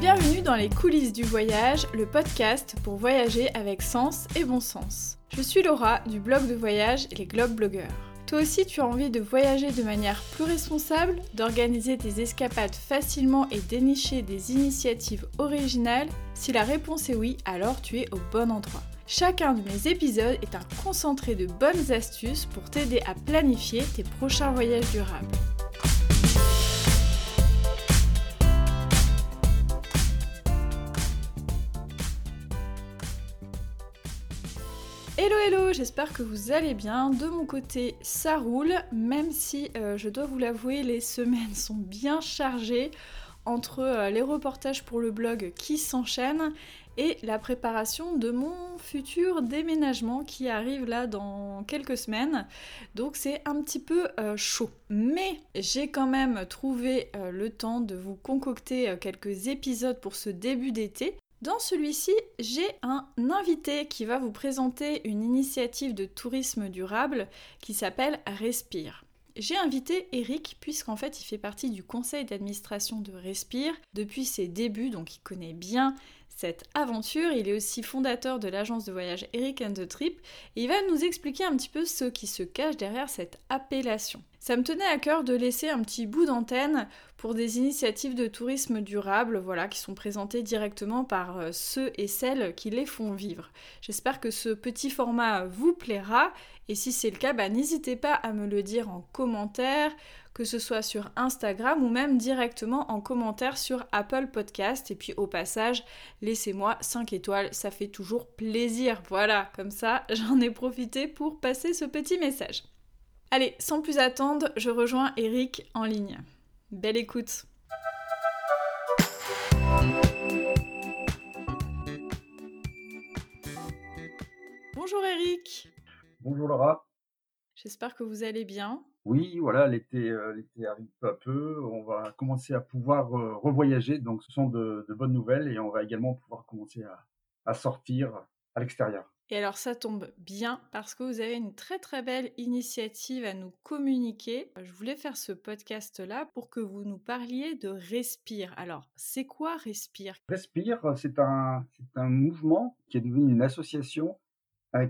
Bienvenue dans les coulisses du voyage, le podcast pour voyager avec sens et bon sens. Je suis Laura du blog de voyage Les Globe Blogueurs. Toi aussi tu as envie de voyager de manière plus responsable, d'organiser tes escapades facilement et dénicher des initiatives originales? Si la réponse est oui, alors tu es au bon endroit. Chacun de mes épisodes est un concentré de bonnes astuces pour t'aider à planifier tes prochains voyages durables. Hello hello, j'espère que vous allez bien. De mon côté, ça roule, même si euh, je dois vous l'avouer, les semaines sont bien chargées entre euh, les reportages pour le blog qui s'enchaînent et la préparation de mon futur déménagement qui arrive là dans quelques semaines. Donc c'est un petit peu euh, chaud. Mais j'ai quand même trouvé le temps de vous concocter quelques épisodes pour ce début d'été. Dans celui-ci, j'ai un invité qui va vous présenter une initiative de tourisme durable qui s'appelle Respire. J'ai invité Eric puisqu'en fait il fait partie du conseil d'administration de Respire depuis ses débuts, donc il connaît bien cette aventure. Il est aussi fondateur de l'agence de voyage Eric and the Trip et il va nous expliquer un petit peu ce qui se cache derrière cette appellation. Ça me tenait à cœur de laisser un petit bout d'antenne pour des initiatives de tourisme durable, voilà, qui sont présentées directement par euh, ceux et celles qui les font vivre. J'espère que ce petit format vous plaira et si c'est le cas, bah, n'hésitez pas à me le dire en commentaire, que ce soit sur Instagram ou même directement en commentaire sur Apple Podcast. Et puis au passage, laissez-moi 5 étoiles, ça fait toujours plaisir. Voilà, comme ça, j'en ai profité pour passer ce petit message. Allez, sans plus attendre, je rejoins Eric en ligne. Belle écoute Bonjour Eric Bonjour Laura J'espère que vous allez bien. Oui, voilà, l'été euh, arrive peu à peu. On va commencer à pouvoir euh, revoyager, donc ce sont de, bonnes nouvelles et on va également pouvoir commencer à sortir à l'extérieur. Et alors ça tombe bien parce que vous avez une très très belle initiative à nous communiquer. Je voulais faire ce podcast-là pour que vous nous parliez de Respire. Alors, c'est quoi Respire? Respire, c'est un, un mouvement qui est devenu une association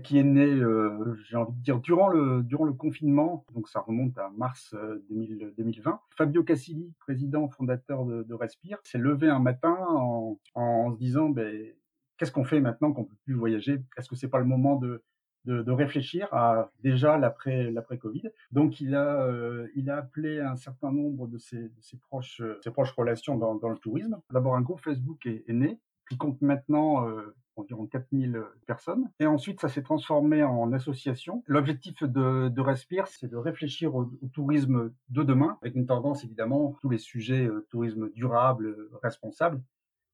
qui est né, euh, j'ai envie de dire, durant le, durant le confinement, donc ça remonte à mars 2020. Euh, Fabio Cassilli, président fondateur de, de Respire, s'est levé un matin en, en se disant, ben, qu'est-ce qu'on fait maintenant qu'on peut plus voyager? Est-ce que c'est pas le moment de, de, réfléchir à déjà l'après l'après Covid? Donc il a euh, il a appelé un certain nombre de ses, ses proches euh, ses proches relations dans, dans le tourisme. D'abord un groupe Facebook est, né qui compte maintenant euh, environ 4000 personnes. Et ensuite, ça s'est transformé en association. L'objectif de, de Respire, c'est de réfléchir au, tourisme de demain, avec une tendance évidemment tous les sujets tourisme durable, responsable,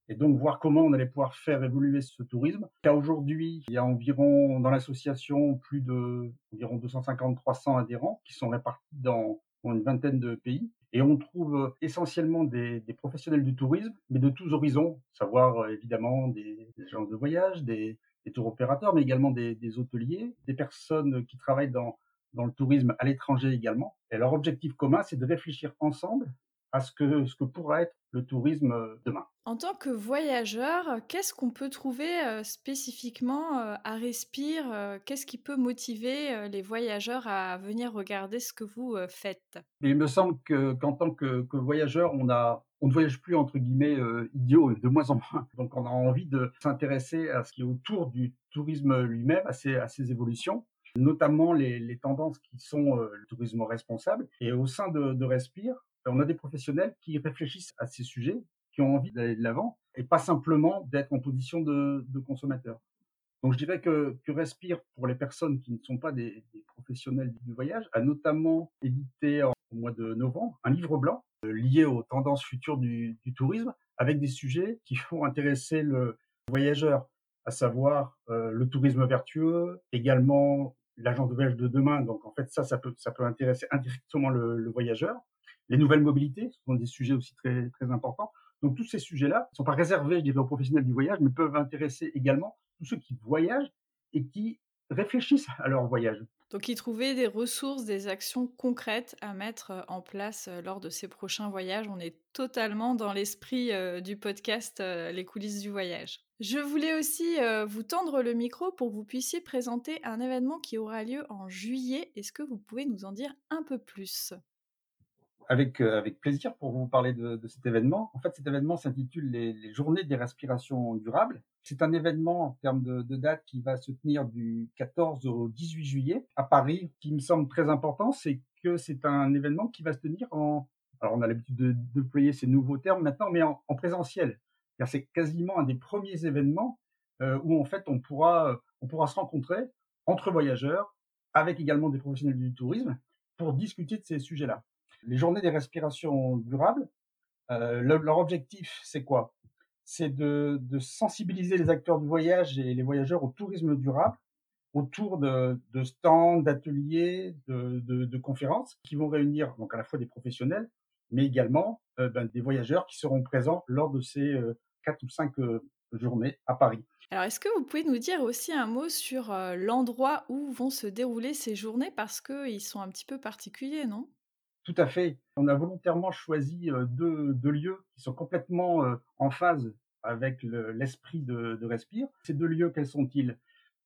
et donc voir comment on allait pouvoir faire évoluer ce tourisme. Car aujourd'hui, il y a environ dans l'association plus de environ 250-300 adhérents qui sont répartis dans, une vingtaine de pays. Et on trouve essentiellement des, professionnels du tourisme, mais de tous horizons, savoir évidemment des, des de voyage, des, des opérateurs, mais également des, des, hôteliers, des personnes qui travaillent dans, dans le tourisme à l'étranger également. Et leur objectif commun, c'est de réfléchir ensemble à ce que, ce que pourra être le tourisme demain. En tant que voyageur, qu'est-ce qu'on peut trouver euh, spécifiquement euh, à Respire Qu'est-ce qui peut motiver les voyageurs à venir regarder ce que vous faites? Il me semble qu'en tant que, voyageur, on a on ne voyage plus entre guillemets idiot de moins en moins. Donc on a envie de s'intéresser à ce qui est autour du tourisme lui-même, à ses, à évolutions notamment les, les, tendances qui sont le tourisme responsable. Et au sein de, de Respire, on a des professionnels qui réfléchissent à ces sujets, qui ont envie d'aller de l'avant, et pas simplement d'être en position de, consommateur. Donc je dirais que, que Respire, pour les personnes qui ne sont pas des, professionnels du voyage, a notamment édité au mois de novembre un livre blanc euh, lié aux tendances futures du, tourisme, avec des sujets qui font intéresser le voyageur, à savoir euh, le tourisme vertueux, également l'agent de voyage de demain. Donc en fait ça, ça peut, ça peut intéresser indirectement le voyageur. Les nouvelles mobilités sont des sujets aussi très, très importants. Donc tous ces sujets-là ne sont pas réservés, aux professionnels du voyage, mais peuvent intéresser également tous ceux qui voyagent et qui réfléchissent à leur voyage. Donc, y trouver des ressources, des actions concrètes à mettre en place lors de ces prochains voyages. On est totalement dans l'esprit du podcast Les coulisses du voyage. Je voulais aussi vous tendre le micro pour que vous puissiez présenter un événement qui aura lieu en juillet. Est-ce que vous pouvez nous en dire un peu plus? Avec, avec plaisir pour vous parler de, cet événement. En fait, cet événement s'intitule les, Journées des respirations durables. C'est un événement en termes de, de, date qui va se tenir du 14 au 18 juillet à Paris. Ce qui me semble très important, c'est que c'est un événement qui va se tenir en... Alors, on a l'habitude de déployer ces nouveaux termes maintenant, mais en, en présentiel. C'est quasiment un des premiers événements euh, où en fait on pourra, on pourra se rencontrer entre voyageurs, avec également des professionnels du tourisme, pour discuter de ces sujets-là. Les journées des respirations durables, euh, leur objectif, c'est quoi? C'est de, sensibiliser les acteurs du voyage et les voyageurs au tourisme durable autour de, stands, d'ateliers, de, conférences qui vont réunir donc à la fois des professionnels, mais également euh, ben, des voyageurs qui seront présents lors de ces euh, quatre ou cinq journées à Paris. Alors, est-ce que vous pouvez nous dire aussi un mot sur l'endroit où vont se dérouler ces journées? Parce qu'ils sont un petit peu particuliers, non? Tout à fait. On a volontairement choisi deux, lieux qui sont complètement en phase avec l'esprit de, Respire. Ces deux lieux, quels sont-ils?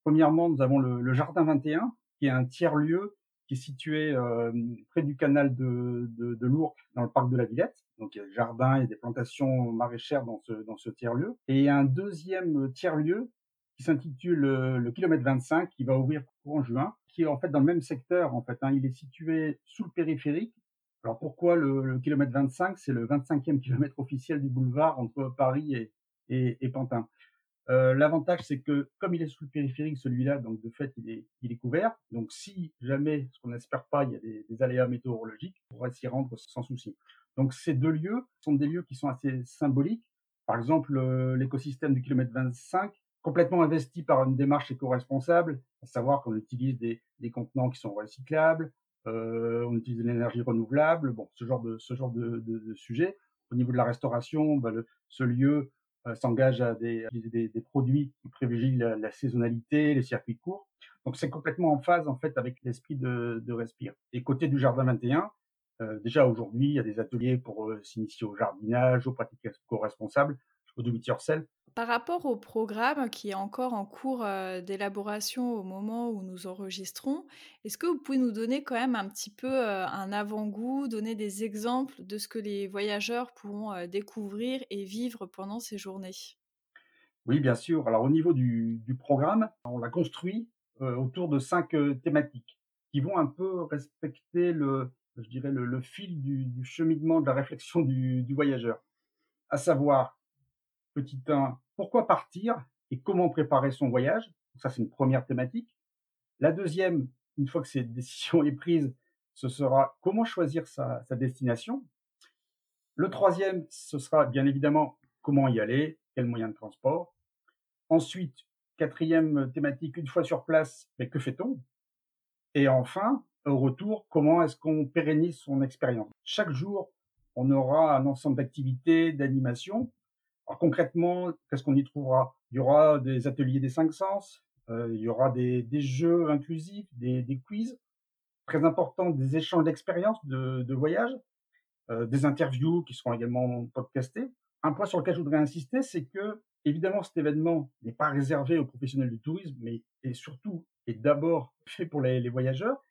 Premièrement, nous avons le, le Jardin 21, qui est un tiers-lieu qui est situé près du canal de, de, de Lourdes, dans le parc de la Villette. Donc il y a des jardins et des plantations maraîchères dans ce, tiers-lieu. Et un deuxième tiers-lieu qui s'intitule le kilomètre 25, qui va ouvrir courant juin, qui est en fait dans le même secteur. En fait, hein. il est situé sous le périphérique. Alors pourquoi le, kilomètre 25 C'est le 25e kilomètre officiel du boulevard entre Paris et, et, et Pantin. Euh, l'avantage, c'est que comme il est sous le périphérique, celui-là, donc de fait, il est, il est couvert. Donc si jamais, ce qu'on n'espère pas, il y a des, des aléas météorologiques, on pourra s'y rendre sans souci. Donc ces deux lieux sont des lieux qui sont assez symboliques. Par exemple, euh, l'écosystème du kilomètre 25, complètement investi par une démarche éco-responsable, à savoir qu'on utilise des, des, contenants qui sont recyclables, euh, on utilise de l'énergie renouvelable, bon, ce genre de ce genre de, de, de sujet. Au niveau de la restauration, bah, le, ce lieu euh, s'engage à des, des, des, produits qui privilégient la, saisonnalité, les circuits courts. Donc c'est complètement en phase en fait avec l'esprit de, de Respire. Et côté du jardin 21, euh, déjà aujourd'hui, il y a des ateliers pour euh, s'initier au jardinage, aux pratiques éco-responsables, au do it yourself. Par rapport au programme qui est encore en cours euh, d'élaboration au moment où nous enregistrons, est-ce que vous pouvez nous donner quand même un petit peu euh, un avant-goût, donner des exemples de ce que les voyageurs pourront euh, découvrir et vivre pendant ces journées? Oui, bien sûr. Alors au niveau du, programme, on l'a construit autour de cinq thématiques qui vont un peu respecter le, je dirais, le, fil du, cheminement de la réflexion du, du voyageur, à savoir Petit 1, pourquoi partir et comment préparer son voyage? Ça, c'est une première thématique. La deuxième, une fois que cette décision est prise, ce sera comment choisir sa, sa destination. Le troisième, ce sera bien évidemment comment y aller, quel moyen de transport. Ensuite, quatrième thématique, une fois sur place, mais que fait-on? Et enfin, au retour, comment est-ce qu'on pérennise son expérience? Chaque jour, on aura un ensemble d'activités, d'animations concrètement, qu'est-ce qu'on y trouvera? Il y aura des ateliers des cinq sens, euh, il y aura des, jeux inclusifs, des, des, quiz, très important, des échanges d'expériences de, voyage, euh, des interviews qui seront également podcastées. Un point sur lequel je voudrais insister, c'est que évidemment cet événement n'est pas réservé aux professionnels du tourisme, mais est surtout et d'abord fait pour les voyageurs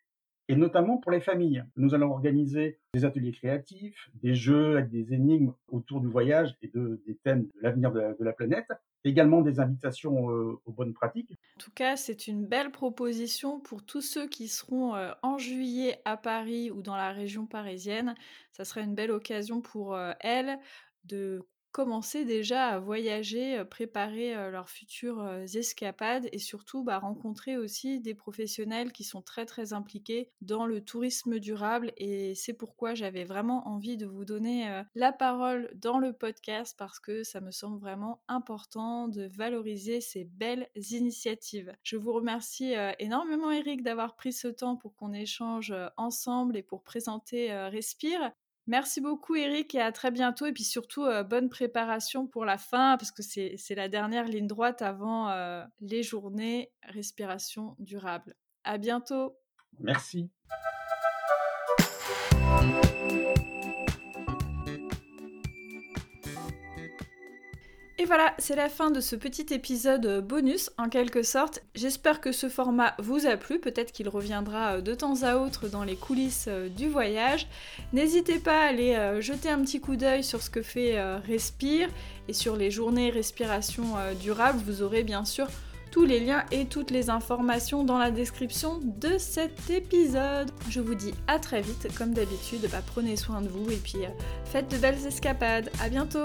et notamment pour les familles. Nous allons organiser des ateliers créatifs, des jeux avec des énigmes autour du voyage et de, des thèmes de l'avenir de, la planète, également des invitations euh, aux bonnes pratiques. En tout cas, c'est une belle proposition pour tous ceux qui seront euh, en juillet à Paris ou dans la région parisienne. Ça serait une belle occasion pour euh, elles de commencer déjà à voyager, préparer leurs futures escapades et surtout bah, rencontrer aussi des professionnels qui sont très très impliqués dans le tourisme durable et c'est pourquoi j'avais vraiment envie de vous donner la parole dans le podcast parce que ça me semble vraiment important de valoriser ces belles initiatives. Je vous remercie énormément Eric d'avoir pris ce temps pour qu'on échange ensemble et pour présenter Respire. Merci beaucoup Eric et à très bientôt. Et puis surtout, euh, bonne préparation pour la fin parce que c'est la dernière ligne droite avant euh, les journées respiration durable. À bientôt. Merci. Et voilà, c'est la fin de ce petit épisode euh, bonus en quelque sorte. J'espère que ce format vous a plu, peut-être qu'il reviendra euh, de temps à autre dans les coulisses euh, du voyage. N'hésitez pas à aller jeter un petit coup d'œil sur ce que fait Respire et sur les journées respiration durable. Vous aurez bien sûr tous les liens et toutes les informations dans la description de cet épisode. Je vous dis à très vite, comme d'habitude, bah, prenez soin de vous et puis faites de belles escapades. À bientôt